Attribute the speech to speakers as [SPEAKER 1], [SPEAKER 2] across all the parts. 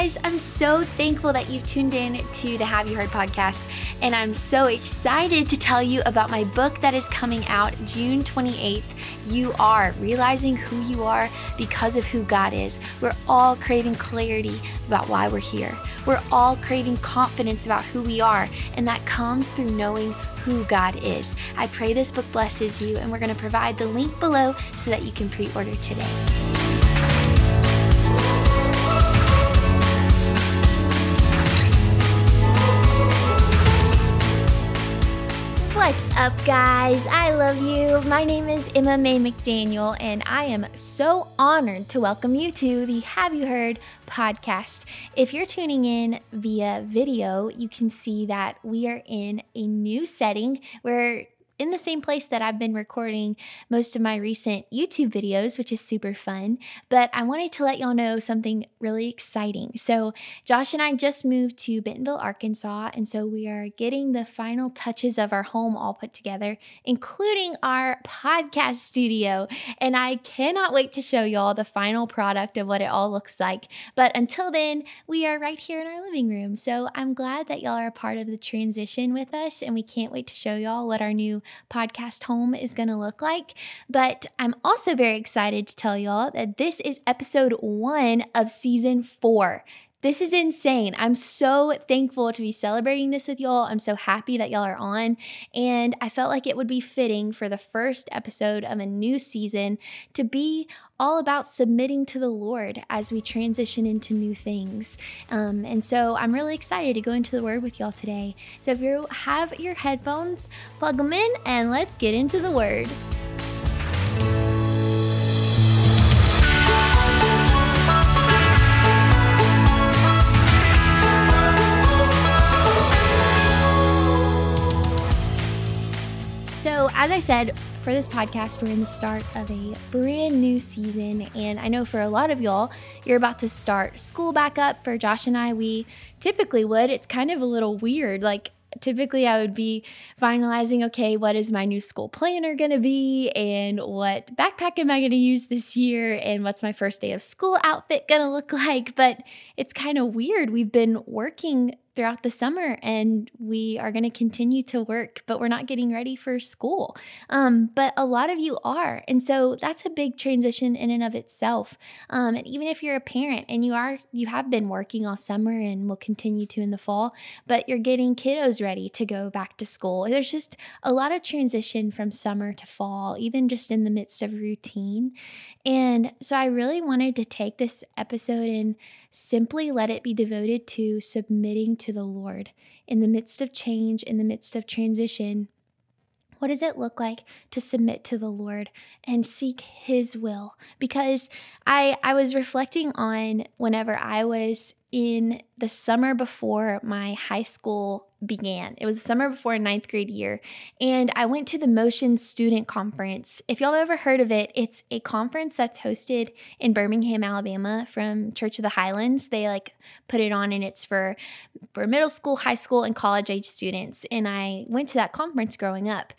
[SPEAKER 1] guys, I'm so thankful that you've tuned in to the Have You Heard podcast, and I'm so excited to tell you about my book that is coming out June 28th. You are realizing who you are because of who God is. We're all craving clarity about why we're here. We're all craving confidence about who we are, and that comes through knowing who God is. I pray this book blesses you, and we're going to provide the link below so that you can pre order today. What's up, guys? I love you. My name is Emma Mae McDaniel, and I am so honored to welcome you to the Have You Heard podcast. If you're tuning in via video, you can see that we are in a new setting where in the same place that I've been recording most of my recent YouTube videos, which is super fun. But I wanted to let y'all know something really exciting. So, Josh and I just moved to Bentonville, Arkansas, and so we are getting the final touches of our home all put together, including our podcast studio. And I cannot wait to show y'all the final product of what it all looks like. But until then, we are right here in our living room. So, I'm glad that y'all are a part of the transition with us, and we can't wait to show y'all what our new podcast home is going to look like. But I'm also very excited to tell y'all that this is episode one of season four. This is insane. I'm so thankful to be celebrating this with y'all. I'm so happy that y'all are on. And I felt like it would be fitting for the first episode of a new season to be all about submitting to the Lord as we transition into new things. Um, and so I'm really excited to go into the Word with y'all today. So if you have your headphones, plug them in and let's get into the Word. As I said, for this podcast, we're in the start of a brand new season. And I know for a lot of y'all, you're about to start school back up. For Josh and I, we typically would. It's kind of a little weird. Like, typically I would be finalizing okay, what is my new school planner going to be and what backpack am I going to use this year and what's my first day of school outfit going to look like, but it's kind of weird. We've been working throughout the summer and we are going to continue to work, but we're not getting ready for school. Um, but a lot of you are. And so that's a big transition in and of itself. Um, and even if you're a parent and you are, you have been working all summer and will continue to in the fall, but you're getting kiddos ready to go back to school. There's just a lot of transition from summer to fall, even just in the midst of routine. And so I really wanted to take this episode and simply let it be devoted to submitting to the Lord in the midst of change, in the midst of transition. What does it look like to submit to the Lord and seek his will? Because I I was reflecting on whenever I was in the summer before my high school began. It was the summer before ninth grade year. And I went to the Motion Student Conference. If y'all ever heard of it, it's a conference that's hosted in Birmingham, Alabama from Church of the Highlands. They like put it on and it's for for middle school, high school, and college age students. And I went to that conference growing up.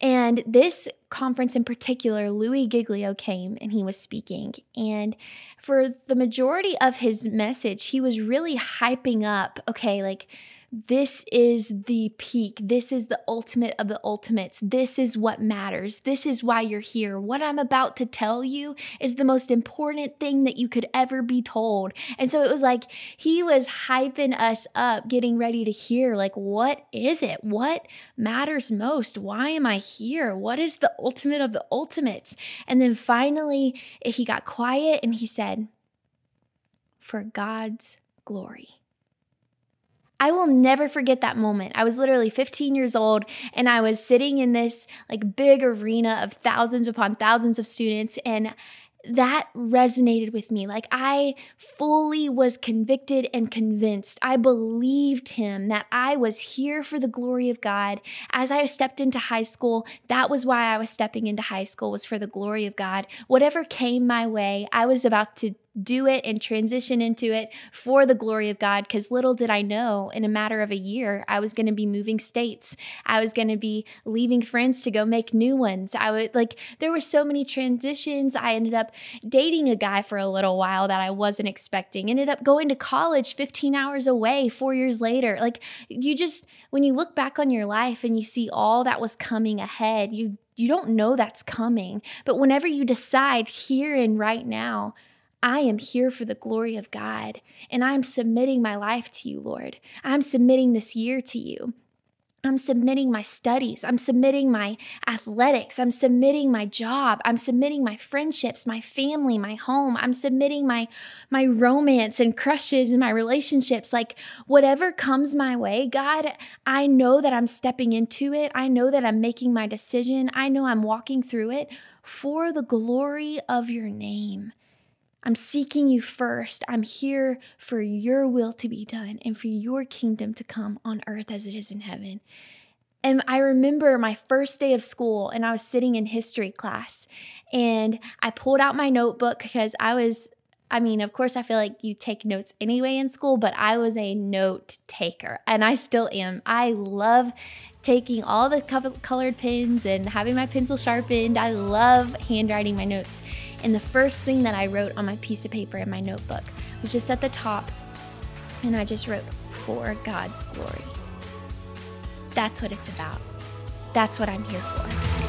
[SPEAKER 1] And this conference in particular, Louie Giglio came and he was speaking. And for the majority of his message, he was really hyping up, okay, like this is the peak. This is the ultimate of the ultimates. This is what matters. This is why you're here. What I'm about to tell you is the most important thing that you could ever be told. And so it was like he was hyping us up, getting ready to hear, like, what is it? What matters most? Why am I here? What is the ultimate of the ultimates? And then finally, he got quiet and he said, for God's glory. I will never forget that moment. I was literally 15 years old and I was sitting in this like big arena of thousands upon thousands of students and that resonated with me. Like I fully was convicted and convinced. I believed him that I was here for the glory of God. As I stepped into high school, that was why I was stepping into high school was for the glory of God. Whatever came my way, I was about to do it and transition into it for the glory of God. Because little did I know, in a matter of a year, I was going to be moving states. I was going to be leaving friends to go make new ones. I would like, there were so many transitions. I ended up dating a guy for a little while that I wasn't expecting, ended up going to college 15 hours away four years later. Like, you just, when you look back on your life and you see all that was coming ahead, you you don't know that's coming. But whenever you decide here and right now, I am here for the glory of God, and I'm submitting my life to you, Lord. I'm submitting this year to you. I'm submitting my studies. I'm submitting my athletics. I'm submitting my job. I'm submitting my friendships, my family, my home. I'm submitting my my romance and crushes and my relationships. Like whatever comes my way, God, I know that I'm stepping into it. I know that I'm making my decision. I know I'm walking through it for the glory of your name. I'm seeking you first. I'm here for your will to be done and for your kingdom to come on earth as it is in heaven. And I remember my first day of school, and I was sitting in history class, and I pulled out my notebook because I was I mean, of course, I feel like you take notes anyway in school, but I was a note taker and I still am. I love taking all the colored pens and having my pencil sharpened. I love handwriting my notes. And the first thing that I wrote on my piece of paper in my notebook was just at the top, and I just wrote, For God's glory. That's what it's about. That's what I'm here for.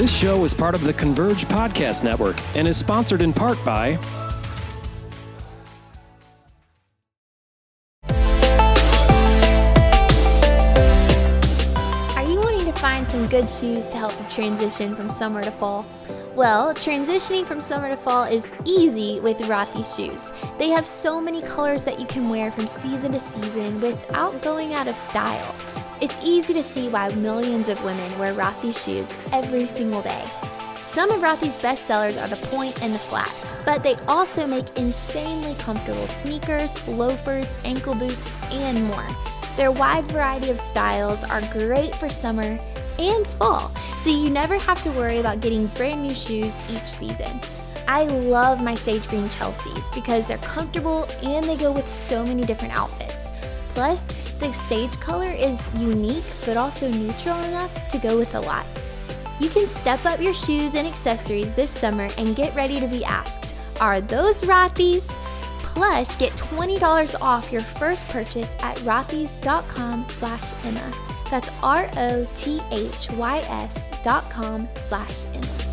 [SPEAKER 2] This show is part of the Converge Podcast Network and is sponsored in part by Are you wanting to find some
[SPEAKER 1] good shoes to help you transition from summer to fall? Well, transitioning from summer to fall is easy with Rothy's shoes. They have so many colors that you can wear from season to season without going out of style. It's easy to see why millions of women wear Rothy's shoes every single day. Some of Rothy's best sellers are the point and the flat, but they also make insanely comfortable sneakers, loafers, ankle boots, and more. Their wide variety of styles are great for summer and fall, so you never have to worry about getting brand new shoes each season. I love my sage green Chelseas because they're comfortable and they go with so many different outfits. Plus, the sage color is unique but also neutral enough to go with a lot. You can step up your shoes and accessories this summer and get ready to be asked, are those Rothy's? Plus, get $20 off your first purchase at rothys.com slash Emma. That's R-O-T-H-Y-S dot com slash Emma.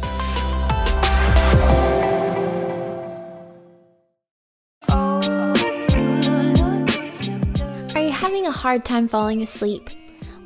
[SPEAKER 1] Hard time falling asleep?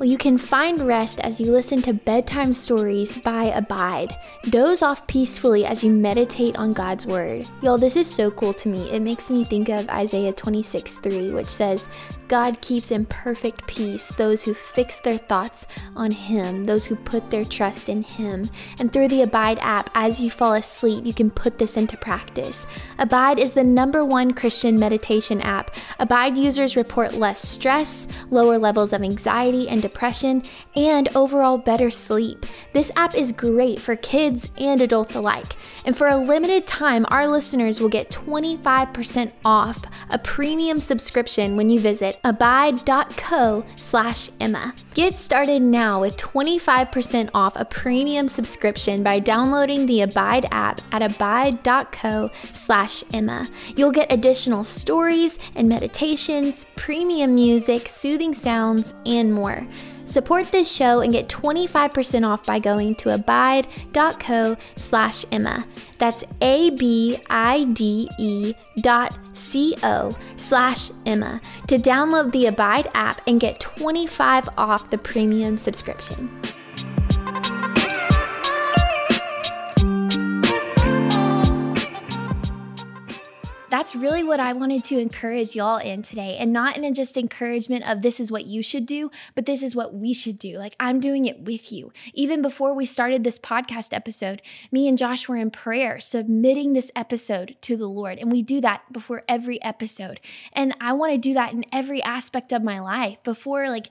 [SPEAKER 1] Well, you can find rest as you listen to bedtime stories by Abide. Doze off peacefully as you meditate on God's word. Y'all, this is so cool to me. It makes me think of Isaiah 26 3, which says, God keeps in perfect peace those who fix their thoughts on Him, those who put their trust in Him. And through the Abide app, as you fall asleep, you can put this into practice. Abide is the number one Christian meditation app. Abide users report less stress, lower levels of anxiety and depression, and overall better sleep. This app is great for kids and adults alike. And for a limited time, our listeners will get 25% off a premium subscription when you visit abide.co slash Emma. Get started now with 25% off a premium subscription by downloading the Abide app at abide.co slash Emma. You'll get additional stories and meditations, premium music, soothing sounds, and more. Support this show and get 25% off by going to abide.co slash Emma. That's A-B-I-D-E dot C-O slash Emma to download the Abide app and get 25 off the premium subscription. That's really what I wanted to encourage y'all in today. And not in just encouragement of this is what you should do, but this is what we should do. Like I'm doing it with you. Even before we started this podcast episode, me and Josh were in prayer, submitting this episode to the Lord. And we do that before every episode. And I want to do that in every aspect of my life before, like,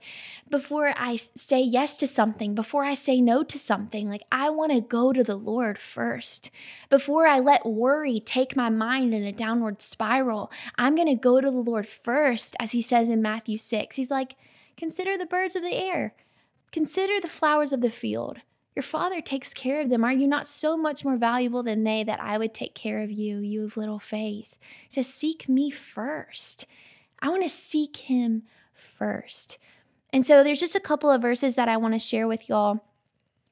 [SPEAKER 1] before I say yes to something, before I say no to something. Like, I want to go to the Lord first. Before I let worry take my mind in a downward downward spiral. I'm going to go to the Lord first, as he says in Matthew 6. He's like, Consider the birds of the air, consider the flowers of the field. Your father takes care of them. Are you not so much more valuable than they that I would take care of you, you of little faith? He says, Seek me first. I want to seek him first. And so there's just a couple of verses that I want to share with y'all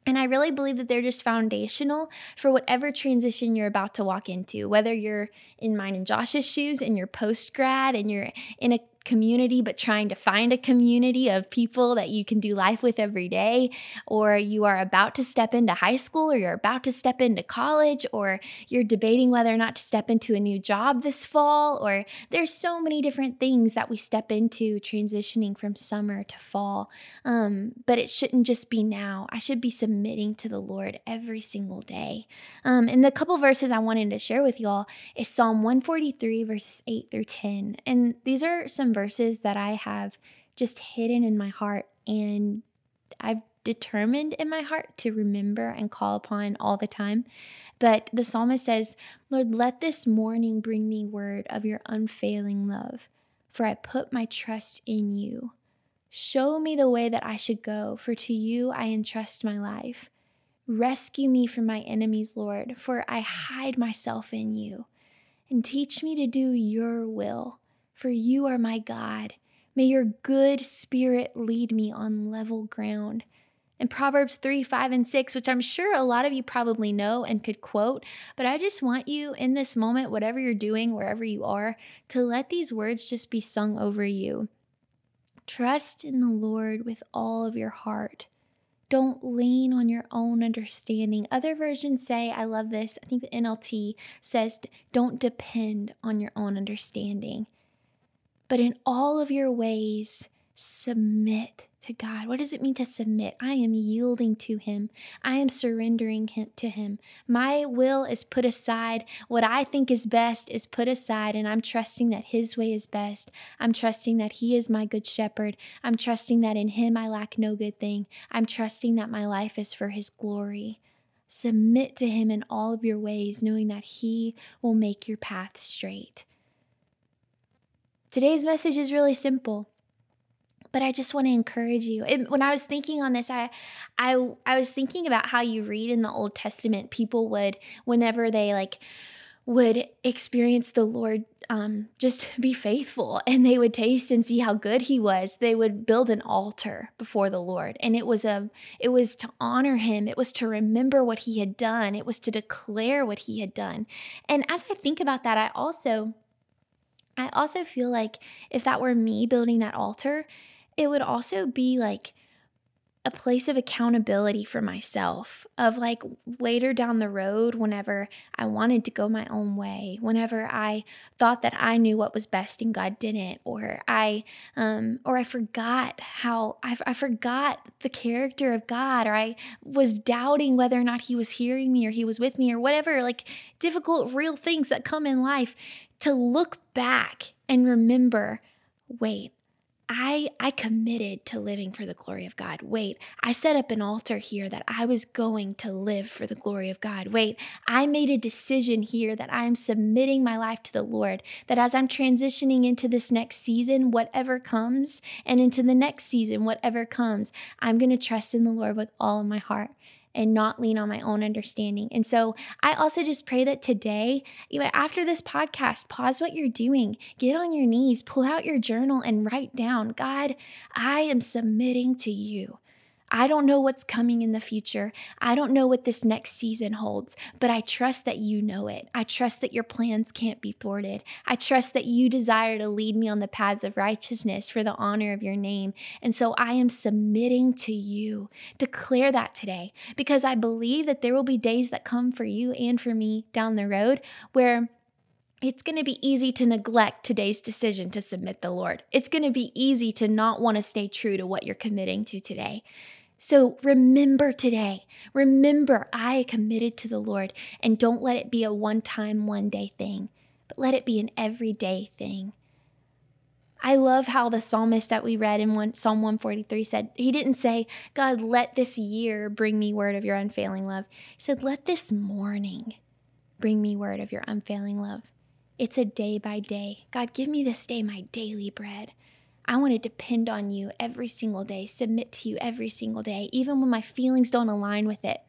[SPEAKER 1] and I really believe that they're just foundational for whatever transition you're about to walk into, whether you're in mine and Josh's shoes and you're post grad and you're in a community, but trying to find a community of people that you can do life with every day, or you are about to step into high school, or you're about to step into college, or you're debating whether or not to step into a new job this fall, or there's so many different things that we step into transitioning from summer to fall. Um, but it shouldn't just be now. I should be submitting to the Lord every single day. Um, and the couple verses I wanted to share with y'all is Psalm 143, verses 8 through 10. And these are some verses that I have just hidden in my heart and I've determined in my heart to remember and call upon all the time. But the psalmist says, Lord, let this morning bring me word of your unfailing love, for I put my trust in you. Show me the way that I should go, for to you I entrust my life. Rescue me from my enemies, Lord, for I hide myself in you. And teach me to do your will for you are my God. May your good spirit lead me on level ground. In Proverbs 3, 5, and 6, which I'm sure a lot of you probably know and could quote, but I just want you in this moment, whatever you're doing, wherever you are, to let these words just be sung over you. Trust in the Lord with all of your heart. Don't lean on your own understanding. Other versions say, I love this. I think the NLT says, don't depend on your own understanding but in all of your ways, submit to God. What does it mean to submit? I am yielding to Him. I am surrendering him, to Him. My will is put aside. What I think is best is put aside, and I'm trusting that His way is best. I'm trusting that He is my good shepherd. I'm trusting that in Him I lack no good thing. I'm trusting that my life is for His glory. Submit to Him in all of your ways, knowing that He will make your path straight. Today's message is really simple, but I just want to encourage you. It, when I was thinking on this, I, I, I was thinking about how you read in the Old Testament, people would, whenever they like, would experience the Lord um, just be faithful and they would taste and see how good he was they would build an altar before the Lord and it was a it was to honor him it was to remember what he had done it was to declare what he had done and as I think about that I also I also feel like if that were me building that altar, it would also be like a place of accountability for myself of like later down the road whenever I wanted to go my own way, whenever I thought that I knew what was best and God didn't, or I um or I forgot how I, I forgot the character of God, or I was doubting whether or not He was hearing me or He was with me, or whatever like difficult real things that come in life to look back and remember wait, I I committed to living for the glory of God. Wait, I set up an altar here that I was going to live for the glory of God. Wait, I made a decision here that I am submitting my life to the Lord. That as I'm transitioning into this next season, whatever comes, and into the next season, whatever comes, I'm going to trust in the Lord with all of my heart and not lean on my own understanding. And so I also just pray that today, after this podcast, pause what you're doing, get on your knees, pull out your journal, and write down God, I am submitting to you. I don't know what's coming in the future. I don't know what this next season holds, but I trust that you know it. I trust that your plans can't be thwarted. I trust that you desire to lead me on the paths of righteousness for the honor of your name. And so I am submitting to you. Declare that today because I believe that there will be days that come for you and for me down the road where it's going to be easy to neglect today's decision to submit the Lord. It's going to be easy to not want to stay true to what you're committing to today. So remember today, remember I committed to the Lord and don't let it be a one time, one day thing, but let it be an everyday thing. I love how the psalmist that we read in one, Psalm 143 said, he didn't say, God, let this year bring me word of your unfailing love. He said, let this morning bring me word of your unfailing love. It's a day by day. God, give me this day my daily bread. I want to depend on you every single day, submit to you every single day, even when my feelings don't align with it.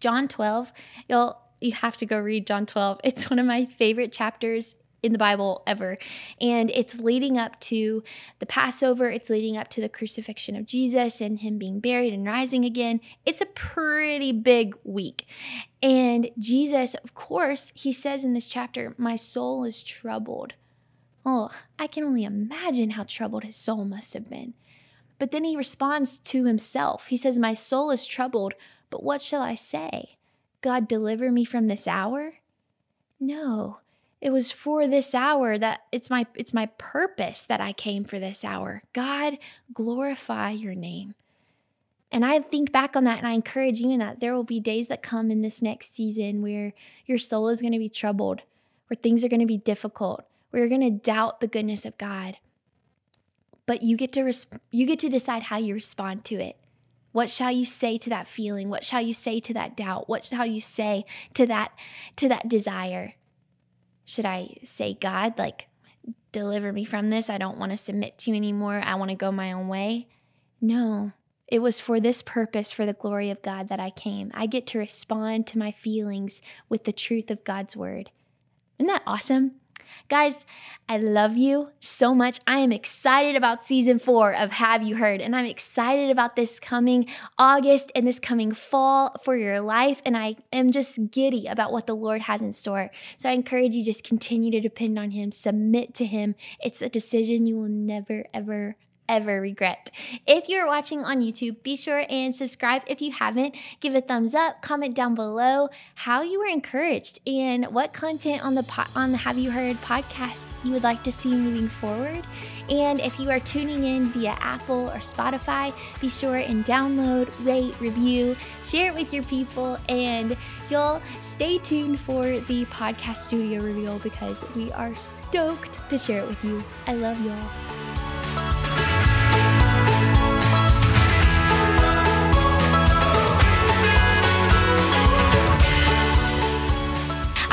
[SPEAKER 1] John 12, you'll you have to go read John 12. It's one of my favorite chapters in the Bible ever. And it's leading up to the Passover, it's leading up to the crucifixion of Jesus and him being buried and rising again. It's a pretty big week. And Jesus, of course, he says in this chapter, My soul is troubled. Oh, I can only imagine how troubled his soul must have been. But then he responds to himself. He says, My soul is troubled, but what shall I say? God, deliver me from this hour? No, it was for this hour that it's my it's my purpose that I came for this hour. God, glorify your name. And I think back on that and I encourage you in that there will be days that come in this next season where your soul is going to be troubled, where things are going to be difficult, where you're going to doubt the goodness of God. But you get to you get to decide how you respond to it. What shall you say to that feeling? What shall you say to that doubt? What shall you say to that to that desire? Should I say, God, like, deliver me from this? I don't want to submit to you anymore. I want to go my own way. No, it was for this purpose, for the glory of God, that I came. I get to respond to my feelings with the truth of God's word. Isn't that awesome? Guys, I love you so much. I am excited about season four of Have You Heard? And I'm excited about this coming August and this coming fall for your life. And I am just giddy about what the Lord has in store. So I encourage you just continue to depend on Him, submit to Him. It's a decision you will never, ever ever regret. If you're watching on YouTube, be sure and subscribe if you haven't. Give a thumbs up, comment down below how you were encouraged and what content on the po- on the Have You Heard podcast you would like to see moving forward. And if you are tuning in via Apple or Spotify, be sure and download, rate, review, share it with your people, and y'all stay tuned for the podcast studio reveal because we are stoked to share it with you. I love y'all.